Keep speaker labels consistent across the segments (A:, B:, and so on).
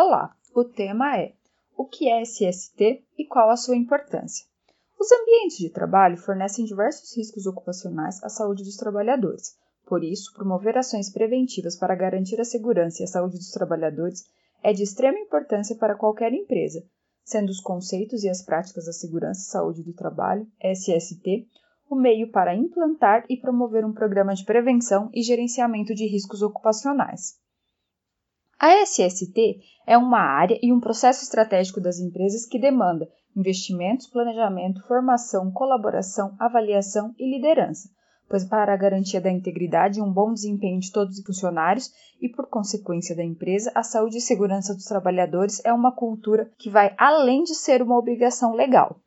A: Olá, o tema é o que é SST e qual a sua importância. Os ambientes de trabalho fornecem diversos riscos ocupacionais à saúde dos trabalhadores. Por isso, promover ações preventivas para garantir a segurança e a saúde dos trabalhadores é de extrema importância para qualquer empresa, sendo os conceitos e as práticas da segurança e saúde do trabalho, SST, o meio para implantar e promover um programa de prevenção e gerenciamento de riscos ocupacionais. A SST é uma área e um processo estratégico das empresas que demanda investimentos, planejamento, formação, colaboração, avaliação e liderança, pois para a garantia da integridade e um bom desempenho de todos os funcionários e por consequência da empresa, a saúde e segurança dos trabalhadores é uma cultura que vai além de ser uma obrigação legal.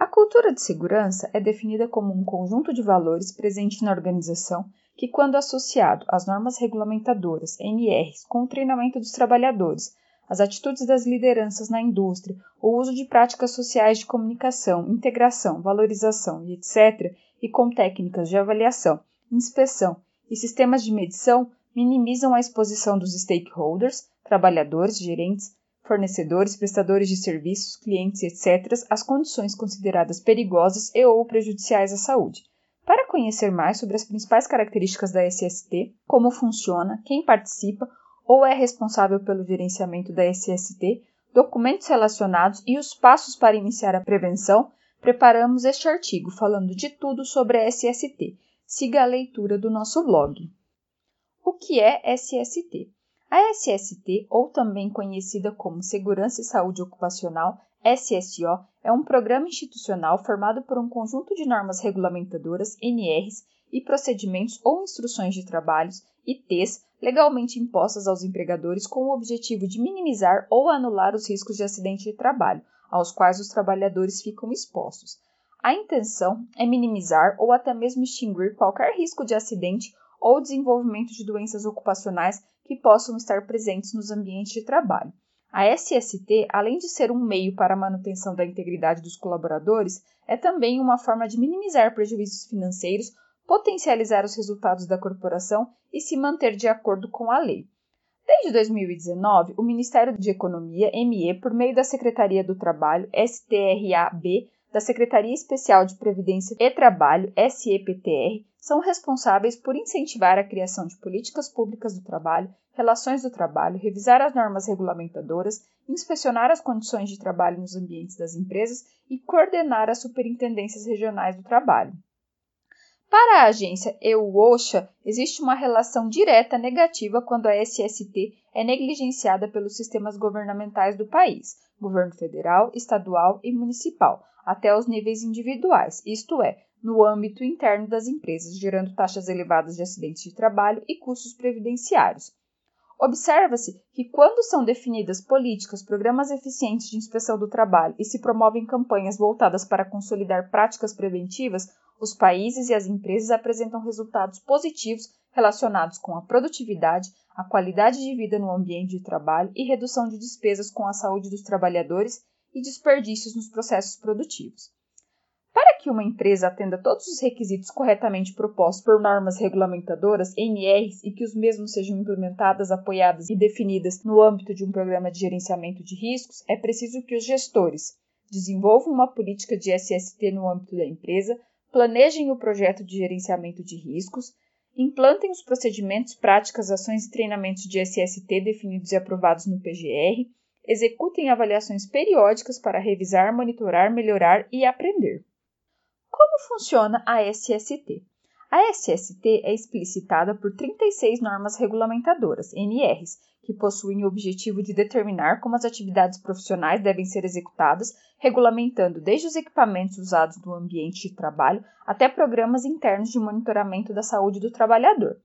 A: A cultura de segurança é definida como um conjunto de valores presente na organização que, quando associado às normas regulamentadoras, NRs, com o treinamento dos trabalhadores, as atitudes das lideranças na indústria, o uso de práticas sociais de comunicação, integração, valorização e etc., e com técnicas de avaliação, inspeção e sistemas de medição, minimizam a exposição dos stakeholders, trabalhadores, gerentes, fornecedores, prestadores de serviços, clientes, etc., às condições consideradas perigosas e ou prejudiciais à saúde para conhecer mais sobre as principais características da SST, como funciona, quem participa ou é responsável pelo gerenciamento da SST, documentos relacionados e os passos para iniciar a prevenção, preparamos este artigo falando de tudo sobre a SST. Siga a leitura do nosso blog. O que é SST? A SST, ou também conhecida como Segurança e Saúde Ocupacional, SSO, é um programa institucional formado por um conjunto de normas regulamentadoras, NRs, e procedimentos ou instruções de trabalhos, ITs, legalmente impostas aos empregadores com o objetivo de minimizar ou anular os riscos de acidente de trabalho, aos quais os trabalhadores ficam expostos. A intenção é minimizar ou até mesmo extinguir qualquer risco de acidente ou desenvolvimento de doenças ocupacionais que possam estar presentes nos ambientes de trabalho. A SST, além de ser um meio para a manutenção da integridade dos colaboradores, é também uma forma de minimizar prejuízos financeiros, potencializar os resultados da corporação e se manter de acordo com a lei. Desde 2019, o Ministério de Economia, ME, por meio da Secretaria do Trabalho, STRAB, da Secretaria Especial de Previdência e Trabalho, SEPTR, são responsáveis por incentivar a criação de políticas públicas do trabalho, relações do trabalho, revisar as normas regulamentadoras, inspecionar as condições de trabalho nos ambientes das empresas e coordenar as superintendências regionais do trabalho. Para a agência EU-OSHA, existe uma relação direta negativa quando a SST é negligenciada pelos sistemas governamentais do país, governo federal, estadual e municipal, até os níveis individuais, isto é, no âmbito interno das empresas, gerando taxas elevadas de acidentes de trabalho e custos previdenciários. Observa-se que, quando são definidas políticas, programas eficientes de inspeção do trabalho e se promovem campanhas voltadas para consolidar práticas preventivas, os países e as empresas apresentam resultados positivos relacionados com a produtividade, a qualidade de vida no ambiente de trabalho e redução de despesas com a saúde dos trabalhadores e desperdícios nos processos produtivos. Para que uma empresa atenda todos os requisitos corretamente propostos por normas regulamentadoras, NRs, e que os mesmos sejam implementadas, apoiadas e definidas no âmbito de um programa de gerenciamento de riscos, é preciso que os gestores desenvolvam uma política de SST no âmbito da empresa, planejem o projeto de gerenciamento de riscos, implantem os procedimentos, práticas, ações e treinamentos de SST definidos e aprovados no PGR, executem avaliações periódicas para revisar, monitorar, melhorar e aprender. Como funciona a SST? A SST é explicitada por 36 normas regulamentadoras, NRs, que possuem o objetivo de determinar como as atividades profissionais devem ser executadas, regulamentando desde os equipamentos usados no ambiente de trabalho até programas internos de monitoramento da saúde do trabalhador.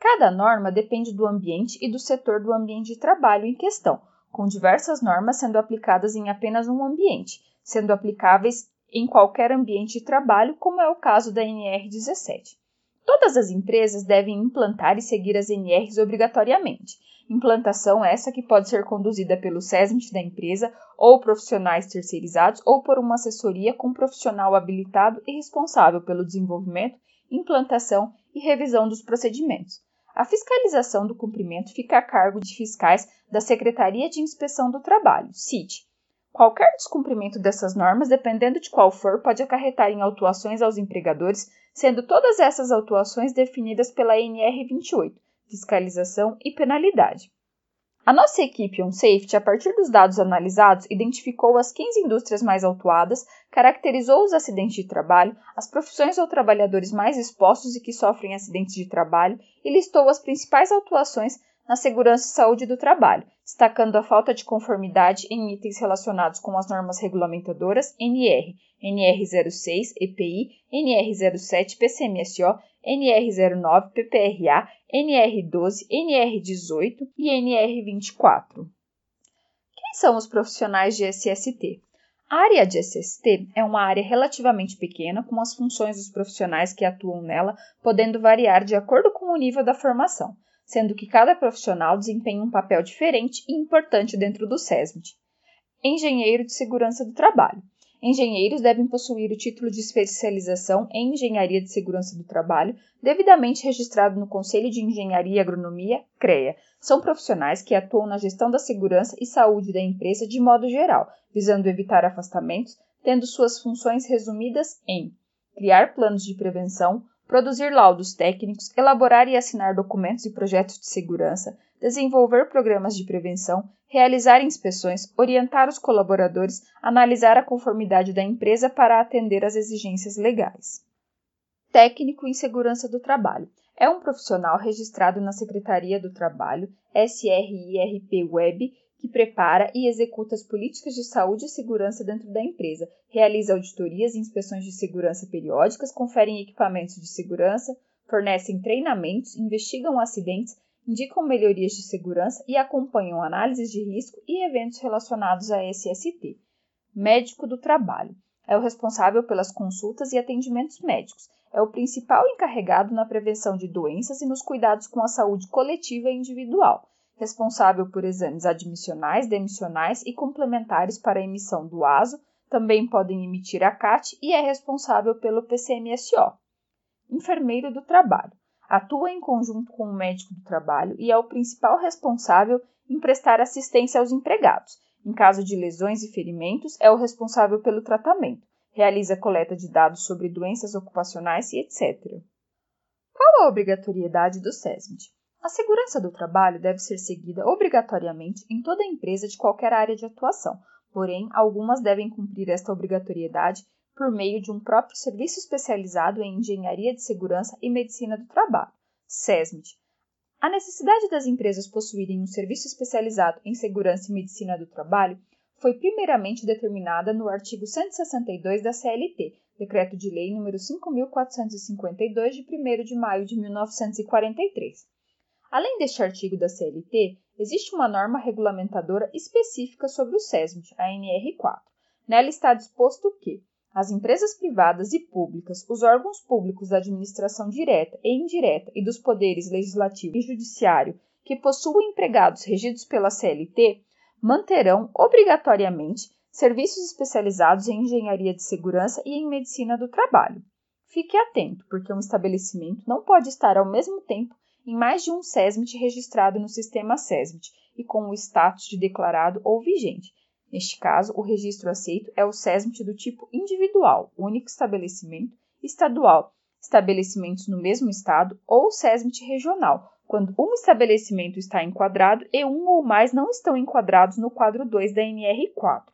A: Cada norma depende do ambiente e do setor do ambiente de trabalho em questão, com diversas normas sendo aplicadas em apenas um ambiente, sendo aplicáveis em qualquer ambiente de trabalho, como é o caso da NR17. Todas as empresas devem implantar e seguir as NRs obrigatoriamente. Implantação essa que pode ser conduzida pelo SESMIT da empresa ou profissionais terceirizados ou por uma assessoria com profissional habilitado e responsável pelo desenvolvimento, implantação e revisão dos procedimentos. A fiscalização do cumprimento fica a cargo de fiscais da Secretaria de Inspeção do Trabalho, CIT. Qualquer descumprimento dessas normas, dependendo de qual for, pode acarretar em autuações aos empregadores, sendo todas essas autuações definidas pela NR 28, fiscalização e penalidade. A nossa equipe OnSafety, a partir dos dados analisados, identificou as 15 indústrias mais autuadas, caracterizou os acidentes de trabalho, as profissões ou trabalhadores mais expostos e que sofrem acidentes de trabalho e listou as principais autuações na segurança e saúde do trabalho, destacando a falta de conformidade em itens relacionados com as normas regulamentadoras NR, NR06, EPI, NR07, PCMSO, NR09, PPRA, NR12, NR18 e NR24. Quem são os profissionais de SST? A área de SST é uma área relativamente pequena, com as funções dos profissionais que atuam nela podendo variar de acordo com o nível da formação sendo que cada profissional desempenha um papel diferente e importante dentro do SESMIT. Engenheiro de Segurança do Trabalho. Engenheiros devem possuir o título de especialização em Engenharia de Segurança do Trabalho, devidamente registrado no Conselho de Engenharia e Agronomia, CREA. São profissionais que atuam na gestão da segurança e saúde da empresa de modo geral, visando evitar afastamentos, tendo suas funções resumidas em criar planos de prevenção, produzir laudos técnicos, elaborar e assinar documentos e projetos de segurança, desenvolver programas de prevenção, realizar inspeções, orientar os colaboradores, analisar a conformidade da empresa para atender às exigências legais. Técnico em Segurança do Trabalho. É um profissional registrado na Secretaria do Trabalho, SRIRP Web, que prepara e executa as políticas de saúde e segurança dentro da empresa, realiza auditorias e inspeções de segurança periódicas, conferem equipamentos de segurança, fornecem treinamentos, investigam acidentes, indicam melhorias de segurança e acompanham análises de risco e eventos relacionados a SST. Médico do trabalho. É o responsável pelas consultas e atendimentos médicos. É o principal encarregado na prevenção de doenças e nos cuidados com a saúde coletiva e individual responsável por exames admissionais, demissionais e complementares para a emissão do ASO, também podem emitir a CAT e é responsável pelo PCMSO. Enfermeiro do trabalho. Atua em conjunto com o médico do trabalho e é o principal responsável em prestar assistência aos empregados. Em caso de lesões e ferimentos, é o responsável pelo tratamento. Realiza coleta de dados sobre doenças ocupacionais e etc. Qual a obrigatoriedade do SESMIT? A segurança do trabalho deve ser seguida obrigatoriamente em toda empresa de qualquer área de atuação, porém, algumas devem cumprir esta obrigatoriedade por meio de um próprio serviço especializado em engenharia de segurança e medicina do trabalho, SESMIT. A necessidade das empresas possuírem um serviço especializado em segurança e medicina do trabalho foi primeiramente determinada no artigo 162 da CLT, Decreto de Lei nº 5452 de 1 de maio de 1943. Além deste artigo da CLT, existe uma norma regulamentadora específica sobre o SESMIT, a NR4. Nela está disposto que as empresas privadas e públicas, os órgãos públicos da administração direta e indireta e dos poderes legislativo e judiciário que possuem empregados regidos pela CLT manterão obrigatoriamente serviços especializados em engenharia de segurança e em medicina do trabalho. Fique atento, porque um estabelecimento não pode estar ao mesmo tempo em mais de um SESMIT registrado no sistema SESMIT e com o status de declarado ou vigente. Neste caso, o registro aceito é o SESMIT do tipo individual, único estabelecimento, estadual, estabelecimentos no mesmo estado, ou SESMIT regional, quando um estabelecimento está enquadrado e um ou mais não estão enquadrados no quadro 2 da NR4.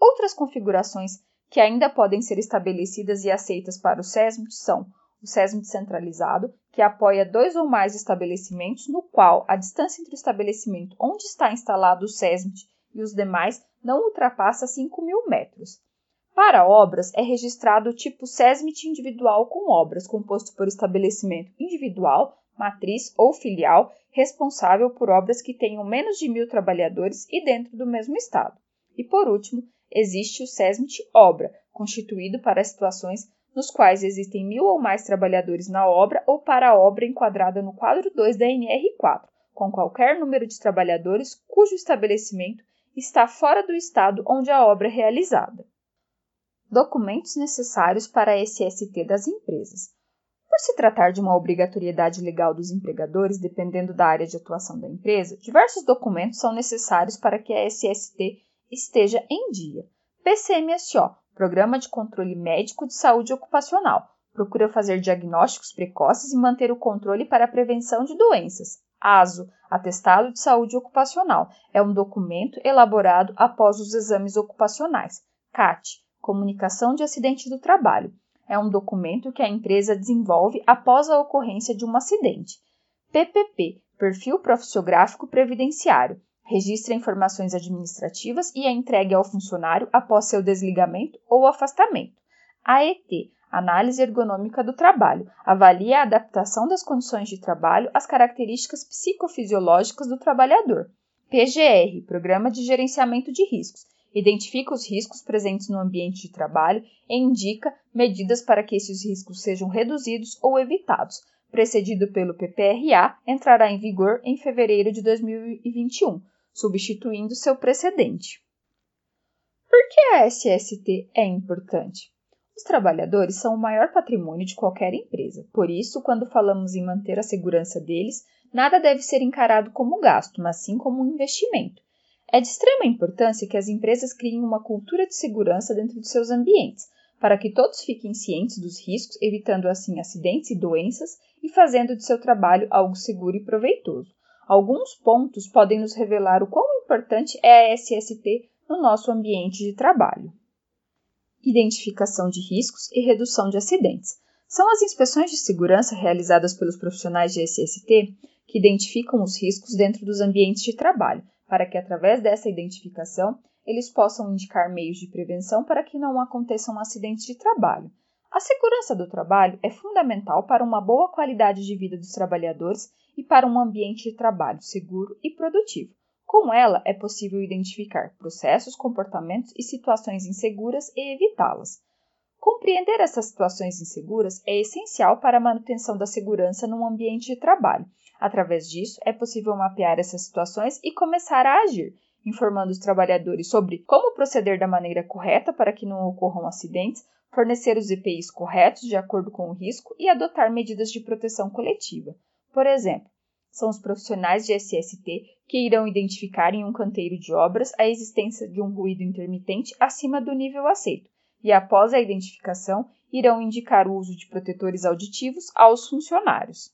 A: Outras configurações que ainda podem ser estabelecidas e aceitas para o SESMIT são o SESM descentralizado, que apoia dois ou mais estabelecimentos, no qual a distância entre o estabelecimento onde está instalado o SESMIT e os demais não ultrapassa 5 mil metros. Para obras, é registrado o tipo SESMIT individual com obras, composto por estabelecimento individual, matriz ou filial, responsável por obras que tenham menos de mil trabalhadores e dentro do mesmo estado. E por último, existe o SESMIT obra, constituído para situações nos quais existem mil ou mais trabalhadores na obra ou para a obra enquadrada no quadro 2 da NR4, com qualquer número de trabalhadores cujo estabelecimento está fora do estado onde a obra é realizada. Documentos necessários para a SST das empresas. Por se tratar de uma obrigatoriedade legal dos empregadores, dependendo da área de atuação da empresa, diversos documentos são necessários para que a SST esteja em dia. PCMSO Programa de Controle Médico de Saúde Ocupacional procura fazer diagnósticos precoces e manter o controle para a prevenção de doenças. ASO Atestado de Saúde Ocupacional é um documento elaborado após os exames ocupacionais. CAT Comunicação de Acidente do Trabalho é um documento que a empresa desenvolve após a ocorrência de um acidente. PPP Perfil Profissiográfico Previdenciário registra informações administrativas e é entregue ao funcionário após seu desligamento ou afastamento. AET Análise ergonômica do trabalho avalia a adaptação das condições de trabalho às características psicofisiológicas do trabalhador. PGR Programa de Gerenciamento de Riscos identifica os riscos presentes no ambiente de trabalho e indica medidas para que esses riscos sejam reduzidos ou evitados. Precedido pelo PPRA, entrará em vigor em fevereiro de 2021, substituindo seu precedente. Por que a SST é importante? Os trabalhadores são o maior patrimônio de qualquer empresa, por isso, quando falamos em manter a segurança deles, nada deve ser encarado como gasto, mas sim como um investimento. É de extrema importância que as empresas criem uma cultura de segurança dentro de seus ambientes, para que todos fiquem cientes dos riscos, evitando assim acidentes e doenças e fazendo de seu trabalho algo seguro e proveitoso. Alguns pontos podem nos revelar o quão importante é a SST no nosso ambiente de trabalho. Identificação de riscos e redução de acidentes. São as inspeções de segurança realizadas pelos profissionais de SST que identificam os riscos dentro dos ambientes de trabalho, para que, através dessa identificação, eles possam indicar meios de prevenção para que não aconteçam acidentes de trabalho. A segurança do trabalho é fundamental para uma boa qualidade de vida dos trabalhadores e para um ambiente de trabalho seguro e produtivo. Com ela, é possível identificar processos, comportamentos e situações inseguras e evitá-las. Compreender essas situações inseguras é essencial para a manutenção da segurança num ambiente de trabalho Através disso, é possível mapear essas situações e começar a agir, informando os trabalhadores sobre como proceder da maneira correta para que não ocorram acidentes, fornecer os EPIs corretos de acordo com o risco e adotar medidas de proteção coletiva. Por exemplo, são os profissionais de SST que irão identificar em um canteiro de obras a existência de um ruído intermitente acima do nível aceito, e após a identificação, irão indicar o uso de protetores auditivos aos funcionários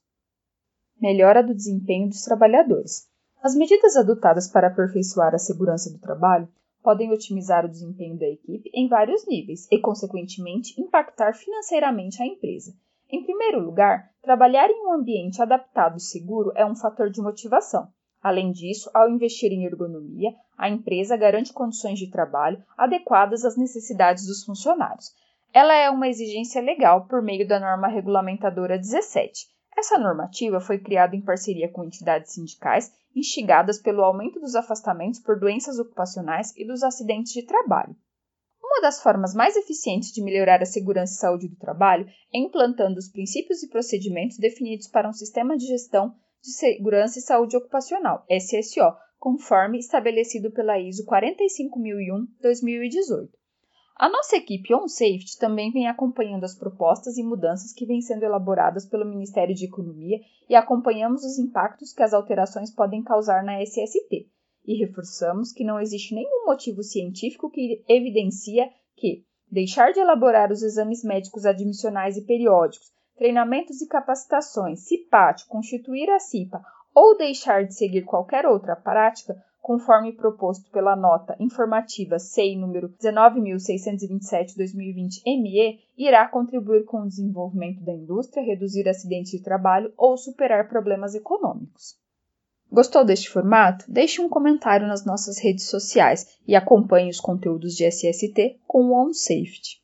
A: melhora do desempenho dos trabalhadores. As medidas adotadas para aperfeiçoar a segurança do trabalho podem otimizar o desempenho da equipe em vários níveis e, consequentemente, impactar financeiramente a empresa. Em primeiro lugar, trabalhar em um ambiente adaptado e seguro é um fator de motivação. Além disso, ao investir em ergonomia, a empresa garante condições de trabalho adequadas às necessidades dos funcionários. Ela é uma exigência legal por meio da norma regulamentadora 17, essa normativa foi criada em parceria com entidades sindicais, instigadas pelo aumento dos afastamentos por doenças ocupacionais e dos acidentes de trabalho. Uma das formas mais eficientes de melhorar a segurança e saúde do trabalho é implantando os princípios e procedimentos definidos para um sistema de gestão de segurança e saúde ocupacional, SSO, conforme estabelecido pela ISO 45001-2018. A nossa equipe On Safety também vem acompanhando as propostas e mudanças que vêm sendo elaboradas pelo Ministério de Economia e acompanhamos os impactos que as alterações podem causar na SST. E reforçamos que não existe nenhum motivo científico que evidencia que deixar de elaborar os exames médicos admissionais e periódicos, treinamentos e capacitações, CIPAT, constituir a CIPA ou deixar de seguir qualquer outra prática conforme proposto pela nota informativa SEI número 19.627-2020-ME, irá contribuir com o desenvolvimento da indústria, reduzir acidentes de trabalho ou superar problemas econômicos. Gostou deste formato? Deixe um comentário nas nossas redes sociais e acompanhe os conteúdos de SST com o OnSafety.